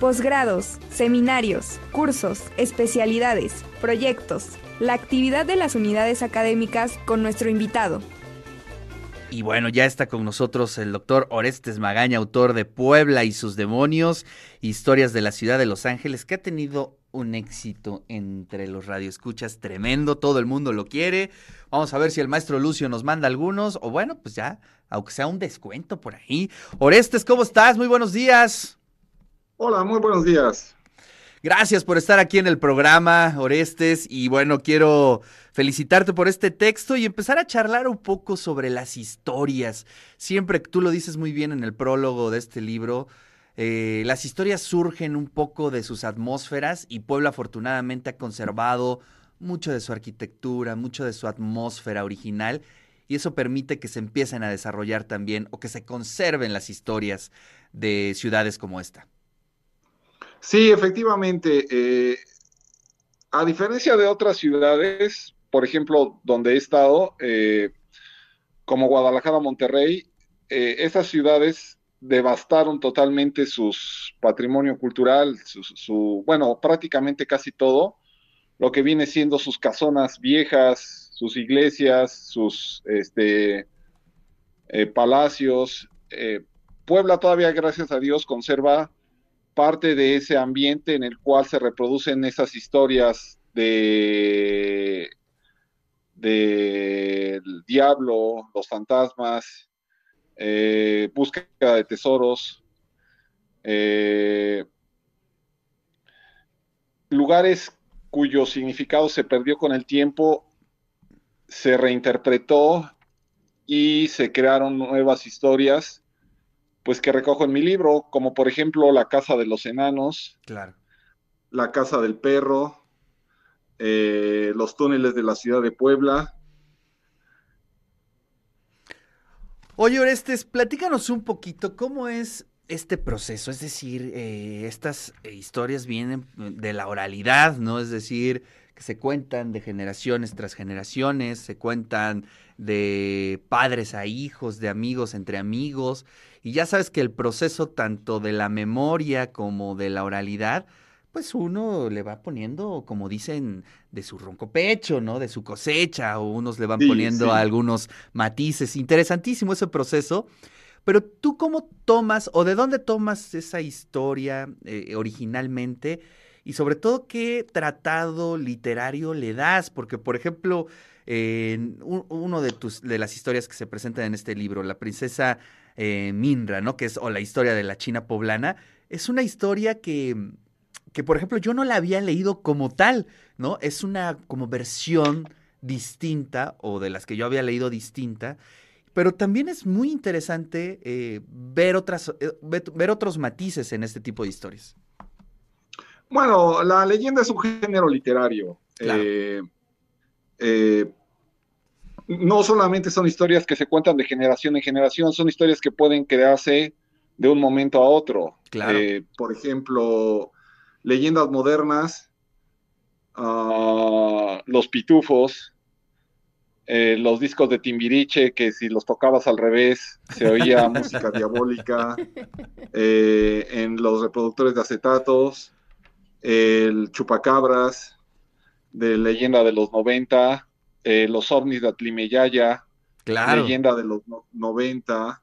posgrados, seminarios, cursos, especialidades, proyectos, la actividad de las unidades académicas con nuestro invitado. Y bueno, ya está con nosotros el doctor Orestes Magaña, autor de Puebla y sus demonios, historias de la ciudad de Los Ángeles, que ha tenido un éxito entre los radioescuchas tremendo, todo el mundo lo quiere. Vamos a ver si el maestro Lucio nos manda algunos, o bueno, pues ya, aunque sea un descuento por ahí. Orestes, ¿cómo estás? Muy buenos días. Hola, muy buenos días. Gracias por estar aquí en el programa, Orestes, y bueno, quiero felicitarte por este texto y empezar a charlar un poco sobre las historias. Siempre tú lo dices muy bien en el prólogo de este libro, eh, las historias surgen un poco de sus atmósferas y Puebla afortunadamente ha conservado mucho de su arquitectura, mucho de su atmósfera original y eso permite que se empiecen a desarrollar también o que se conserven las historias de ciudades como esta. Sí, efectivamente. Eh, a diferencia de otras ciudades, por ejemplo, donde he estado, eh, como Guadalajara, Monterrey, eh, esas ciudades devastaron totalmente su patrimonio cultural, su, bueno, prácticamente casi todo, lo que viene siendo sus casonas viejas, sus iglesias, sus este, palacios. Puebla todavía, gracias a Dios, conserva parte de ese ambiente en el cual se reproducen esas historias de del diablo, los fantasmas, eh, búsqueda de tesoros, eh, lugares cuyo significado se perdió con el tiempo, se reinterpretó y se crearon nuevas historias, pues que recojo en mi libro, como por ejemplo La Casa de los Enanos, claro. La Casa del Perro, eh, Los Túneles de la Ciudad de Puebla, Oye, Orestes, platícanos un poquito cómo es este proceso, es decir, eh, estas historias vienen de la oralidad, ¿no? Es decir, que se cuentan de generaciones tras generaciones, se cuentan de padres a hijos, de amigos entre amigos, y ya sabes que el proceso tanto de la memoria como de la oralidad, pues uno le va poniendo, como dicen, de su ronco pecho, ¿no? De su cosecha, o unos le van poniendo algunos matices. Interesantísimo ese proceso. Pero tú cómo tomas o de dónde tomas esa historia eh, originalmente y sobre todo qué tratado literario le das, porque por ejemplo, en uno de tus de las historias que se presentan en este libro, la princesa eh, Minra, ¿no? Que es o la historia de la China poblana, es una historia que que por ejemplo yo no la había leído como tal, ¿no? Es una como versión distinta o de las que yo había leído distinta, pero también es muy interesante eh, ver, otras, eh, ver otros matices en este tipo de historias. Bueno, la leyenda es un género literario. Eh, no solamente son historias que se cuentan de generación en generación, son historias que pueden crearse de un momento a otro. Claro. por ejemplo, leyendas modernas, ah, los pitufos, eh, los discos de Timbiriche, que si los tocabas al revés se oía música diabólica, eh, en los reproductores de acetatos, el chupacabras, de leyenda de los 90, eh, los ovnis de Atlimeyaya, leyenda de los 90,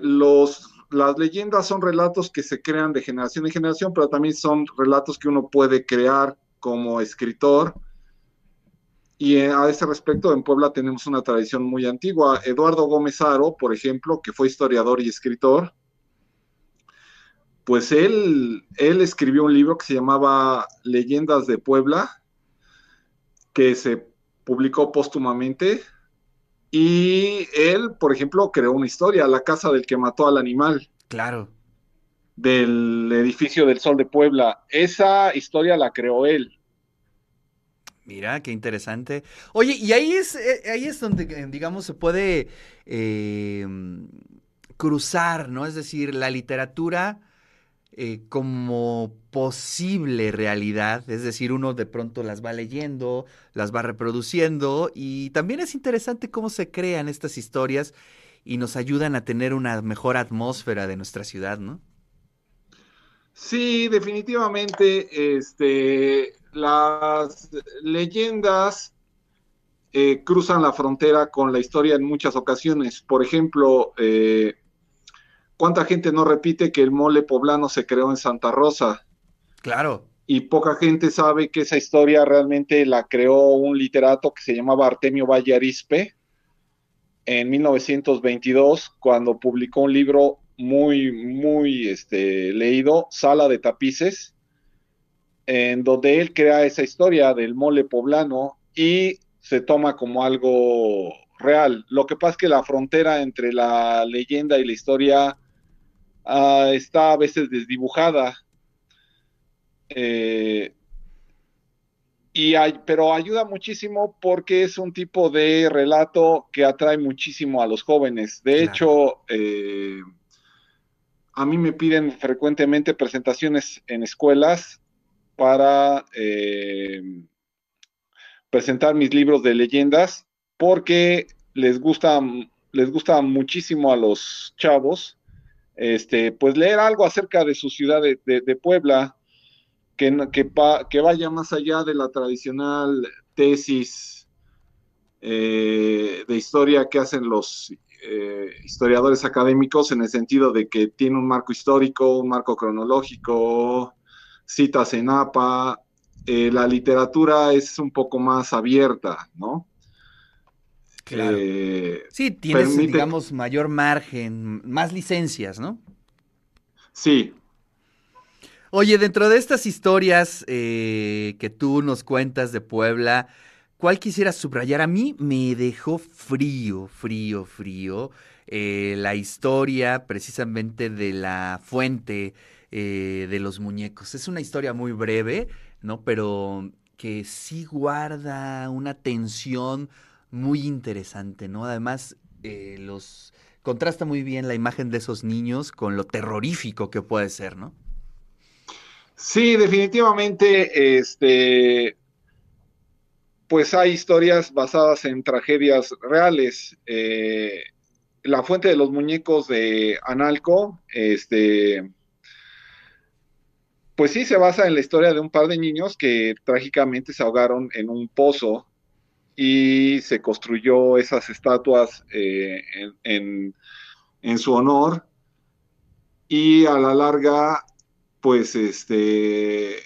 los las leyendas son relatos que se crean de generación en generación, pero también son relatos que uno puede crear como escritor. Y eh, a ese respecto, en Puebla tenemos una tradición muy antigua. Eduardo Gómez Aro, por ejemplo, que fue historiador y escritor, pues él, él escribió un libro que se llamaba Leyendas de Puebla, que se publicó póstumamente y él, por ejemplo, creó una historia, La casa del que mató al animal. Claro. Del edificio del Sol de Puebla. Esa historia la creó él. Mira, qué interesante. Oye, y ahí es, eh, ahí es donde, eh, digamos, se puede eh, cruzar, ¿no? Es decir, la literatura eh, como posible realidad, es decir, uno de pronto las va leyendo, las va reproduciendo y también es interesante cómo se crean estas historias y nos ayudan a tener una mejor atmósfera de nuestra ciudad, ¿no? Sí, definitivamente, este, las leyendas eh, cruzan la frontera con la historia en muchas ocasiones. Por ejemplo, eh, ¿cuánta gente no repite que el mole poblano se creó en Santa Rosa? Claro. Y poca gente sabe que esa historia realmente la creó un literato que se llamaba Artemio Valle Arispe en 1922, cuando publicó un libro muy, muy este, leído, Sala de Tapices, en donde él crea esa historia del mole poblano y se toma como algo real. Lo que pasa es que la frontera entre la leyenda y la historia uh, está a veces desdibujada. Eh, y hay, pero ayuda muchísimo porque es un tipo de relato que atrae muchísimo a los jóvenes. De claro. hecho, eh, a mí me piden frecuentemente presentaciones en escuelas para eh, presentar mis libros de leyendas porque les gusta, les gusta muchísimo a los chavos este, pues leer algo acerca de su ciudad de, de, Puebla, que, que, que, vaya más allá de la tradicional tesis eh, de historia que hacen los eh, historiadores académicos en el sentido de que tiene un marco histórico, un marco cronológico, citas en APA, eh, la literatura es un poco más abierta, ¿no? Claro. Eh, sí, tienes, permite... digamos, mayor margen, más licencias, ¿no? Sí. Oye, dentro de estas historias eh, que tú nos cuentas de Puebla, ¿Cuál quisieras subrayar? A mí me dejó frío, frío, frío eh, la historia precisamente de la fuente eh, de los muñecos. Es una historia muy breve, ¿no? Pero que sí guarda una tensión muy interesante, ¿no? Además, eh, los contrasta muy bien la imagen de esos niños con lo terrorífico que puede ser, ¿no? Sí, definitivamente, este, pues hay historias basadas en tragedias reales. Eh, la fuente de los muñecos de Analco, este, pues sí se basa en la historia de un par de niños que trágicamente se ahogaron en un pozo y se construyó esas estatuas eh, en, en, en, su honor y a la larga, pues este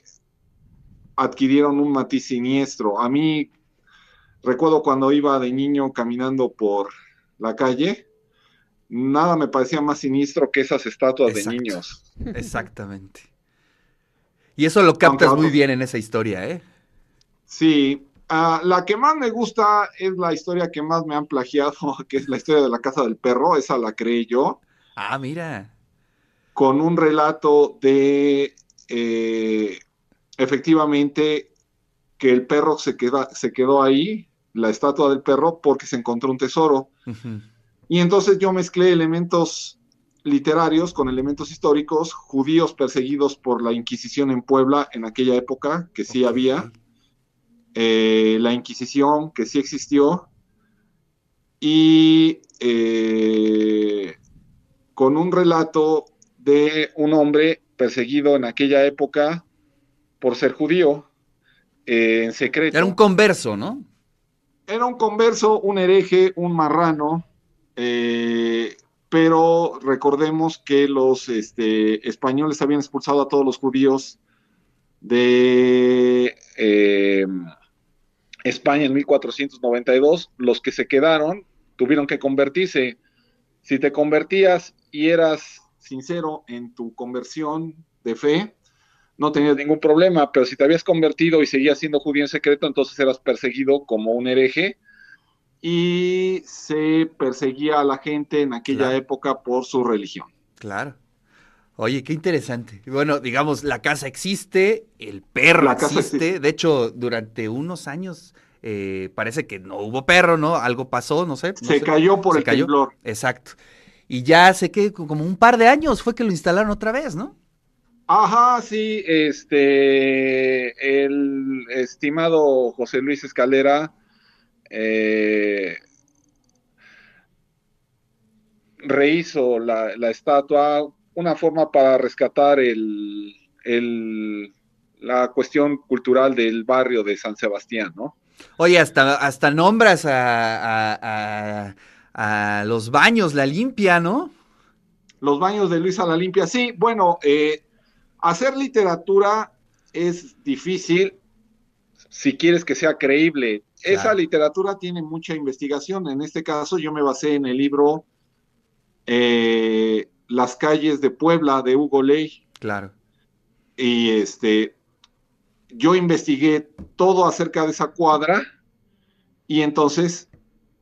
adquirieron un matiz siniestro. A mí recuerdo cuando iba de niño caminando por la calle, nada me parecía más siniestro que esas estatuas Exacto. de niños. Exactamente. Y eso lo captas Aunque, muy bien en esa historia, ¿eh? Sí. Uh, la que más me gusta es la historia que más me han plagiado, que es la historia de la casa del perro, esa la creé yo. Ah, mira. Con un relato de eh, efectivamente que el perro se, queda, se quedó ahí, la estatua del perro, porque se encontró un tesoro. Uh -huh. Y entonces yo mezclé elementos literarios con elementos históricos, judíos perseguidos por la Inquisición en Puebla en aquella época, que sí okay. había, eh, la Inquisición, que sí existió, y eh, con un relato de un hombre perseguido en aquella época por ser judío, eh, en secreto. Era un converso, ¿no? Era un converso, un hereje, un marrano, eh, pero recordemos que los este, españoles habían expulsado a todos los judíos de eh, España en 1492. Los que se quedaron tuvieron que convertirse. Si te convertías y eras sincero en tu conversión de fe, no tenías ningún problema, pero si te habías convertido y seguías siendo judío en secreto, entonces eras perseguido como un hereje y se perseguía a la gente en aquella claro. época por su religión. Claro. Oye, qué interesante. Bueno, digamos, la casa existe, el perro la existe. existe. De hecho, durante unos años eh, parece que no hubo perro, ¿no? Algo pasó, no sé. No se sé. cayó por se el cayó. temblor. Exacto. Y ya sé que como un par de años fue que lo instalaron otra vez, ¿no? Ajá, sí, este, el estimado José Luis Escalera, eh, rehizo la, estatua, una forma para rescatar el, la cuestión cultural del barrio de San Sebastián, ¿no? Oye, hasta, hasta nombras a, los baños, la limpia, ¿no? Los baños de Luisa la limpia, sí, bueno, eh, hacer literatura es difícil si quieres que sea creíble. Esa literatura tiene mucha investigación. En este caso, yo me basé en el libro eh, Las calles de Puebla de Hugo Ley. Claro. Y este, yo investigué todo acerca de esa cuadra y entonces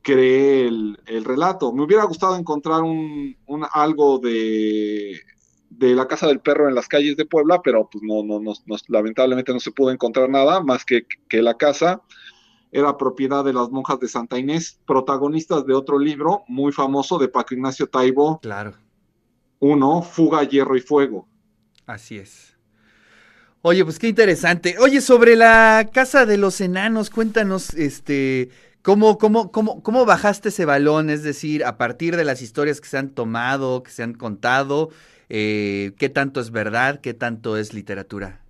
creé el, relato. Me hubiera gustado encontrar un, algo de, de, la casa del perro en las calles de Puebla, pero pues no, no, no, lamentablemente no se pudo encontrar nada más que, que la casa era propiedad de las monjas de Santa Inés, protagonistas de otro libro muy famoso de Paco Ignacio Taibo. Claro. Uno, Fuga, Hierro y Fuego. Así es. Oye, pues qué interesante. Oye, sobre la casa de los enanos, cuéntanos, este, ¿cómo, cómo, cómo, cómo bajaste ese balón? Es decir, a partir de las historias que se han tomado, que se han contado, eh, ¿qué tanto es verdad, qué tanto es literatura?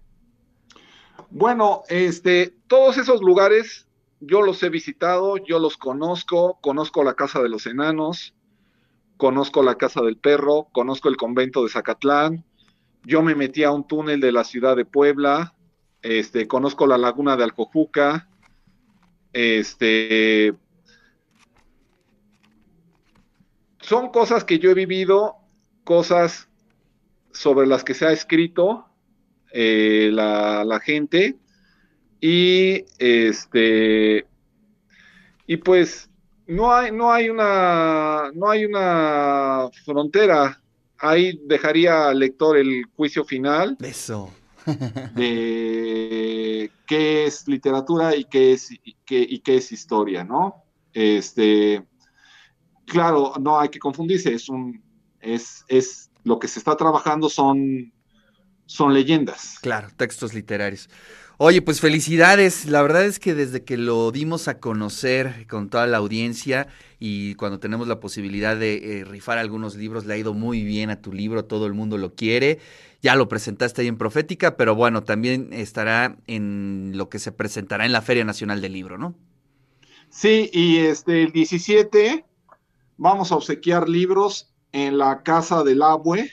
Bueno, este, todos esos lugares yo los he visitado, yo los conozco, conozco la casa de los enanos, conozco la casa del perro, conozco el convento de Zacatlán, yo me metí a un túnel de la ciudad de Puebla, este, conozco la laguna de Alcojuca, este, son cosas que yo he vivido, cosas sobre las que se ha escrito eh, la, la, gente y este y pues no hay no hay una no hay una frontera ahí dejaría al lector el juicio final. Eso. de qué es literatura y qué es, y qué, es historia, ¿no? Este, claro, no hay que confundirse, es un, es, es lo que se está trabajando son, son leyendas. Claro, textos literarios. Oye, pues felicidades. La verdad es que desde que lo dimos a conocer con toda la audiencia y cuando tenemos la posibilidad de eh, rifar algunos libros, le ha ido muy bien a tu libro, todo el mundo lo quiere. Ya lo presentaste ahí en Profética, pero bueno, también estará en lo que se presentará en la Feria Nacional del Libro, ¿no? Sí, y este el 17 vamos a obsequiar libros en la Casa del Abue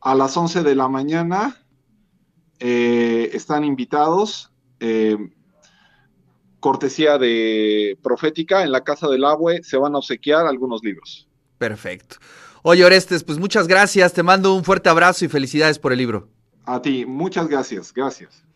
a las 11 de la mañana eh, están invitados. Eh, cortesía de Profética, en la Casa del Abue se van a obsequiar algunos libros. Perfecto. Oye, Orestes, pues muchas gracias, te mando un fuerte abrazo y felicidades por el libro. A ti, muchas gracias, gracias.